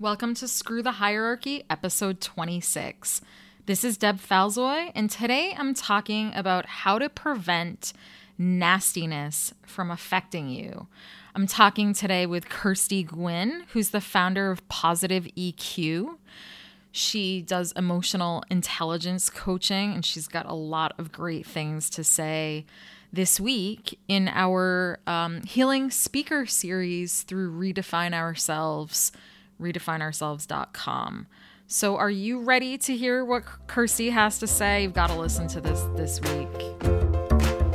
Welcome to Screw the Hierarchy, episode 26. This is Deb Falzoi, and today I'm talking about how to prevent nastiness from affecting you. I'm talking today with Kirsty Gwynn, who's the founder of Positive EQ. She does emotional intelligence coaching, and she's got a lot of great things to say this week in our um, healing speaker series through Redefine Ourselves redefineourselves.com. So, are you ready to hear what Kirsty has to say? You've got to listen to this this week.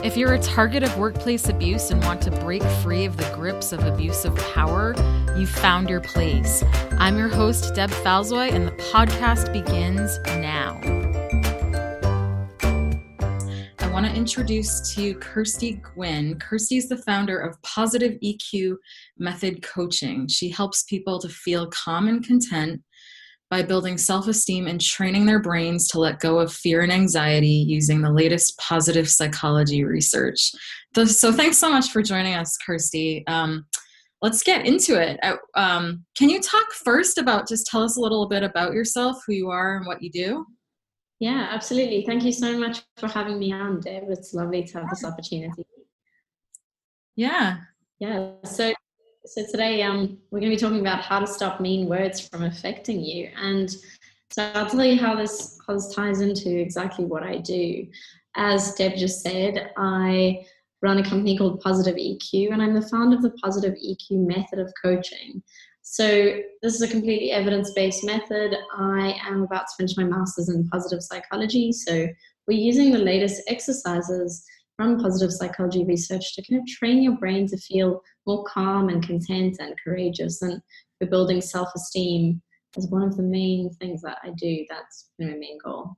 If you're a target of workplace abuse and want to break free of the grips of abusive power, you've found your place. I'm your host, Deb Falzoi, and the podcast begins now. Want to introduce to you Kirsty Gwynn. Kirsty is the founder of Positive EQ Method Coaching. She helps people to feel calm and content by building self esteem and training their brains to let go of fear and anxiety using the latest positive psychology research. So, thanks so much for joining us, Kirsty. Um, let's get into it. Uh, um, can you talk first about just tell us a little bit about yourself, who you are, and what you do? Yeah, absolutely. Thank you so much for having me on, Deb. It's lovely to have this opportunity. Yeah. Yeah. So so today um we're going to be talking about how to stop mean words from affecting you and so I'll tell you how this how this ties into exactly what I do. As Deb just said, I run a company called Positive EQ and I'm the founder of the Positive EQ method of coaching. So this is a completely evidence-based method. I am about to finish my master's in positive psychology. So we're using the latest exercises from positive psychology research to kind of train your brain to feel more calm and content and courageous. And we're building self-esteem as one of the main things that I do. That's my main goal.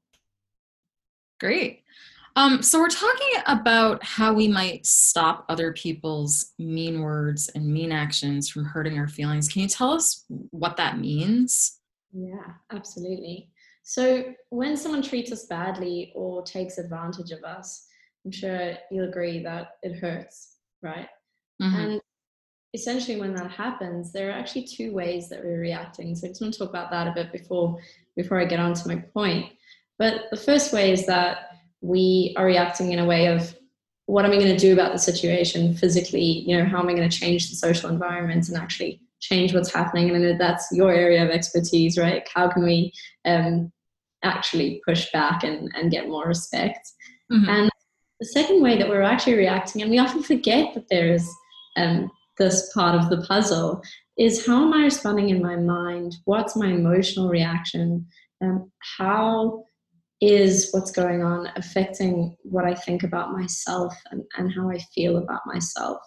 Great. Um, so we're talking about how we might stop other people's mean words and mean actions from hurting our feelings. Can you tell us what that means? Yeah, absolutely. So when someone treats us badly or takes advantage of us, I'm sure you'll agree that it hurts, right? Mm-hmm. And essentially when that happens, there are actually two ways that we're reacting. So I just want to talk about that a bit before before I get on to my point. But the first way is that we are reacting in a way of what am I going to do about the situation physically? You know, how am I going to change the social environment and actually change what's happening? And that's your area of expertise, right? How can we um, actually push back and, and get more respect? Mm-hmm. And the second way that we're actually reacting, and we often forget that there is um, this part of the puzzle, is how am I responding in my mind? What's my emotional reaction? Um, how is what's going on affecting what I think about myself and, and how I feel about myself.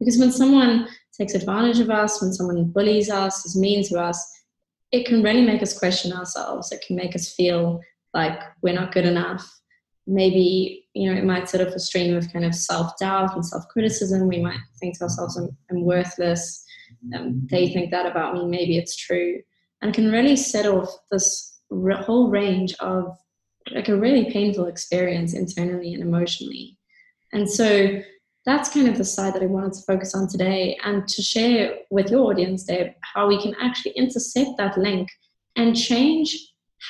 Because when someone takes advantage of us, when someone bullies us, is mean to us, it can really make us question ourselves. It can make us feel like we're not good enough. Maybe, you know, it might set off a stream of kind of self doubt and self criticism. We might think to ourselves, I'm, I'm worthless. Um, they think that about me. Maybe it's true. And can really set off this whole range of like a really painful experience internally and emotionally. And so that's kind of the side that I wanted to focus on today and to share with your audience, Dave, how we can actually intercept that link and change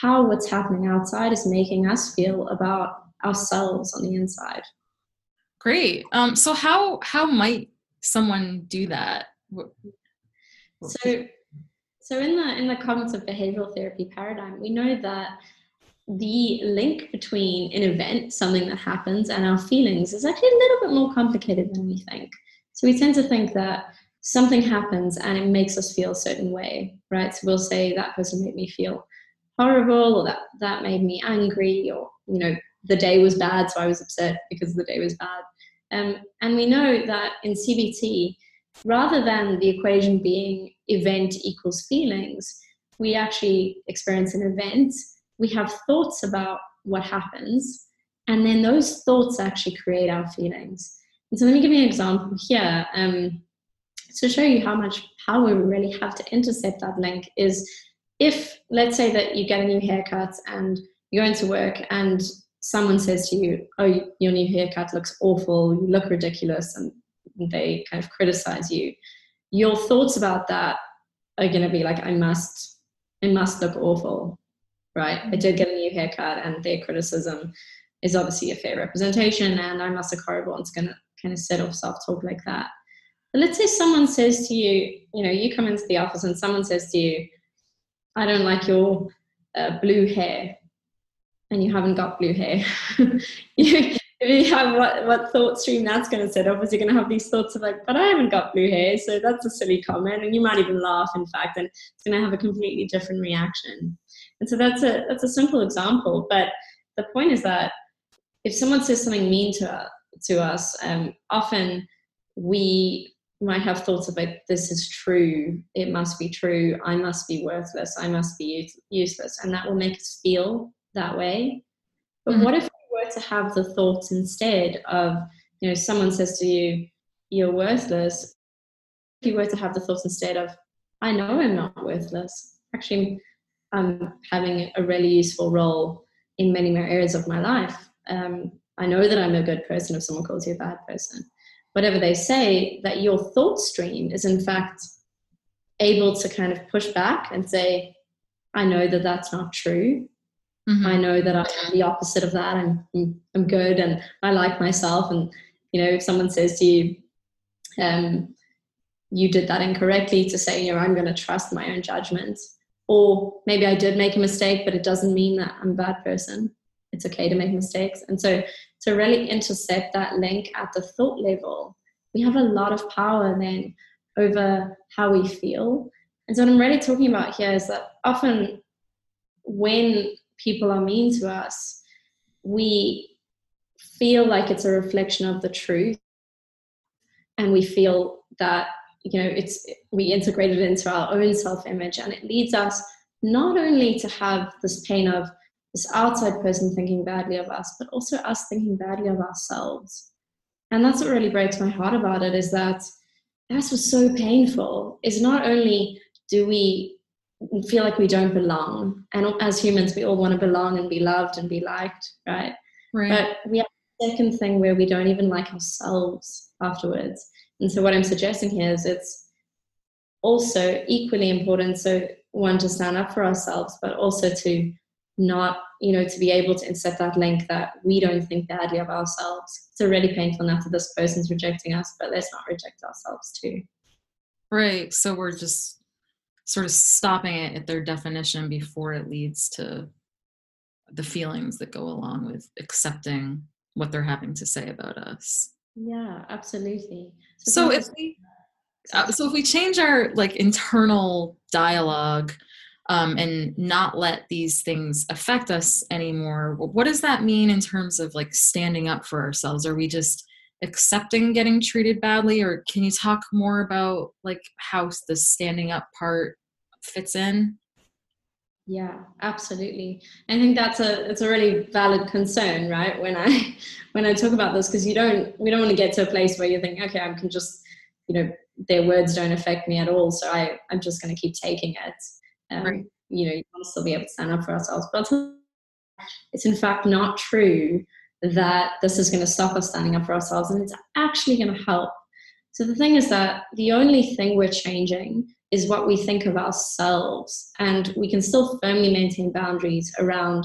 how what's happening outside is making us feel about ourselves on the inside. Great. Um, so how how might someone do that? So so in the in the cognitive behavioral therapy paradigm, we know that the link between an event, something that happens, and our feelings is actually a little bit more complicated than we think. So we tend to think that something happens and it makes us feel a certain way, right? So we'll say that person made me feel horrible, or that that made me angry, or you know the day was bad, so I was upset because the day was bad. Um, and we know that in CBT, rather than the equation being event equals feelings, we actually experience an event we have thoughts about what happens, and then those thoughts actually create our feelings. And so let me give you an example here. Um, to show you how much power we really have to intercept that link is if let's say that you get a new haircut and you go into work and someone says to you, "Oh, your new haircut looks awful. You look ridiculous," and they kind of criticize you. Your thoughts about that are going to be like, I must, I must look awful, right? I did get a new haircut, and their criticism is obviously a fair representation, and I must look horrible. It's going to kind of set off self talk like that. But let's say someone says to you, you know, you come into the office and someone says to you, I don't like your uh, blue hair, and you haven't got blue hair. you, if you have what, what thought stream that's going to set off is you're going to have these thoughts of like, but I haven't got blue hair, so that's a silly comment, and you might even laugh. In fact, and it's going to have a completely different reaction. And so that's a that's a simple example, but the point is that if someone says something mean to us, to us, um, often we might have thoughts about this is true, it must be true, I must be worthless, I must be useless, and that will make us feel that way. But mm-hmm. what if we were to have the thoughts instead of, you know, someone says to you, you're worthless, if you were to have the thoughts instead of, I know I'm not worthless, actually, I'm having a really useful role in many more areas of my life. Um, I know that I'm a good person if someone calls you a bad person. Whatever they say, that your thought stream is in fact able to kind of push back and say, I know that that's not true. Mm-hmm. I know that I'm the opposite of that. I'm, I'm good and I like myself. And, you know, if someone says to you, um, you did that incorrectly, to say, you know, I'm going to trust my own judgment. Or maybe I did make a mistake, but it doesn't mean that I'm a bad person. It's okay to make mistakes. And so to really intercept that link at the thought level, we have a lot of power then over how we feel. And so, what I'm really talking about here is that often when people are mean to us, we feel like it's a reflection of the truth. And we feel that, you know, it's we integrate it into our own self image, and it leads us not only to have this pain of this outside person thinking badly of us, but also us thinking badly of ourselves. And that's what really breaks my heart about it is that that's what's so painful. Is not only do we feel like we don't belong, and as humans, we all want to belong and be loved and be liked, right? Right. But we second thing where we don't even like ourselves afterwards. And so, what I'm suggesting here is it's also equally important. So, one, to stand up for ourselves, but also to not you know to be able to insert that link that we don't think badly of ourselves it's already painful enough that this person's rejecting us but let's not reject ourselves too right so we're just sort of stopping it at their definition before it leads to the feelings that go along with accepting what they're having to say about us. Yeah absolutely. So, so if we uh, so if we change our like internal dialogue um, and not let these things affect us anymore what does that mean in terms of like standing up for ourselves? Are we just accepting getting treated badly or can you talk more about like how the standing up part fits in yeah absolutely i think that's a it's a really valid concern right when i when i talk about this because you don't we don't want to get to a place where you think okay i can just you know their words don't affect me at all so i i'm just going to keep taking it um, right. You know, to still be able to stand up for ourselves. But it's in fact not true that this is going to stop us standing up for ourselves and it's actually going to help. So the thing is that the only thing we're changing is what we think of ourselves. And we can still firmly maintain boundaries around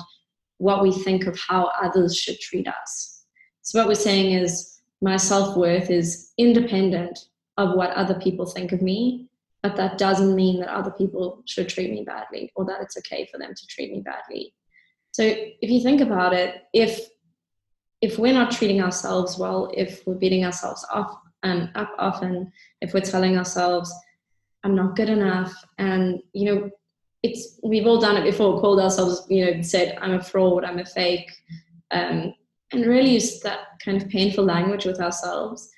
what we think of how others should treat us. So what we're saying is my self worth is independent of what other people think of me but that doesn't mean that other people should treat me badly or that it's okay for them to treat me badly so if you think about it if if we're not treating ourselves well if we're beating ourselves off and up often if we're telling ourselves i'm not good enough and you know it's we've all done it before called ourselves you know said i'm a fraud i'm a fake um, and really use that kind of painful language with ourselves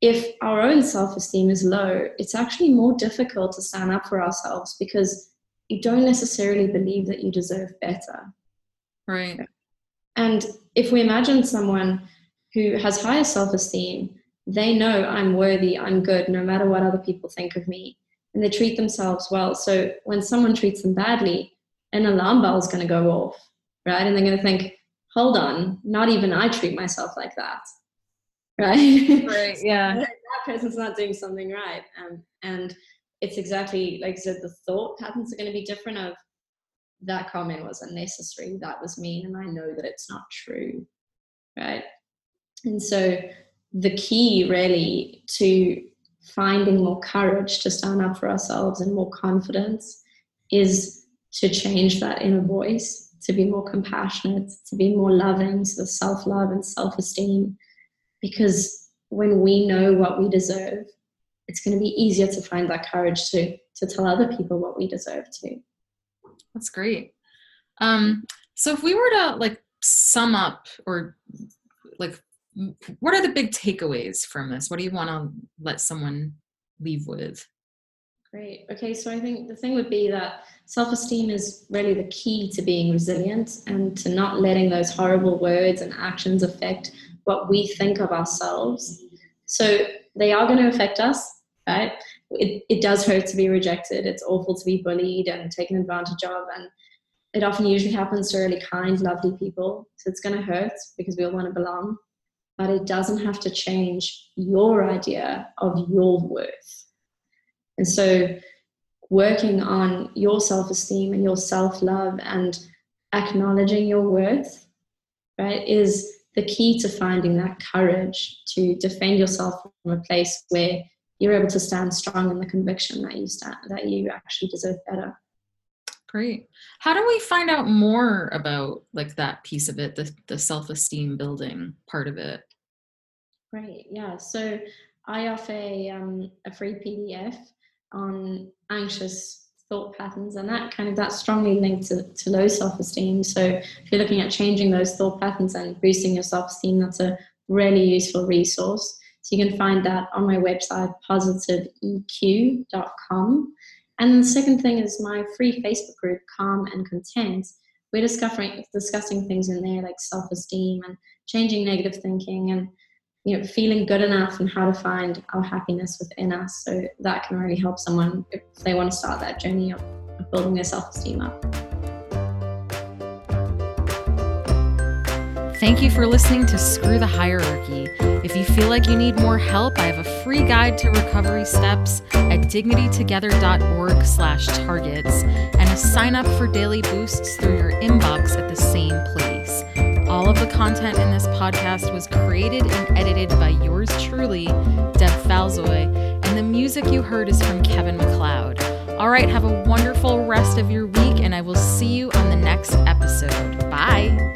if our own self esteem is low, it's actually more difficult to stand up for ourselves because you don't necessarily believe that you deserve better. Right. And if we imagine someone who has higher self esteem, they know I'm worthy, I'm good, no matter what other people think of me, and they treat themselves well. So when someone treats them badly, an alarm bell is going to go off, right? And they're going to think, hold on, not even I treat myself like that right? Right. Yeah. that person's not doing something right. Um, and it's exactly like I said, the thought patterns are going to be different of that comment was unnecessary, that was mean, and I know that it's not true. Right. And so the key really to finding more courage to stand up for ourselves and more confidence is to change that inner voice, to be more compassionate, to be more loving, so the self love and self esteem. Because when we know what we deserve, it's going to be easier to find that courage to, to tell other people what we deserve to. That's great. Um, so if we were to like sum up or like what are the big takeaways from this? What do you want to let someone leave with? Great. Okay, so I think the thing would be that self esteem is really the key to being resilient and to not letting those horrible words and actions affect what we think of ourselves. So they are going to affect us, right? It, it does hurt to be rejected. It's awful to be bullied and taken advantage of. And it often usually happens to really kind, lovely people. So it's going to hurt because we all want to belong but it doesn't have to change your idea of your worth. And so, working on your self esteem and your self love and acknowledging your worth, right, is the key to finding that courage to defend yourself from a place where you're able to stand strong in the conviction that you stand that you actually deserve better. Great. How do we find out more about like that piece of it, the the self-esteem building part of it? Great. Yeah. So I offer a, um, a free PDF on anxious thought patterns and that kind of that's strongly linked to, to low self-esteem so if you're looking at changing those thought patterns and boosting your self-esteem that's a really useful resource so you can find that on my website positiveeq.com and the second thing is my free facebook group calm and content we're discovering discussing things in there like self-esteem and changing negative thinking and you know feeling good enough and how to find our happiness within us so that can really help someone if they want to start that journey of, building their self-esteem up Thank you for listening to Screw the Hierarchy. If you feel like you need more help, I have a free guide to recovery steps at dignitytogether.org slash targets and a sign up for daily boosts through your inbox at the same place. Content in this podcast was created and edited by yours truly, Deb Falzoi, and the music you heard is from Kevin MacLeod. All right, have a wonderful rest of your week, and I will see you on the next episode. Bye.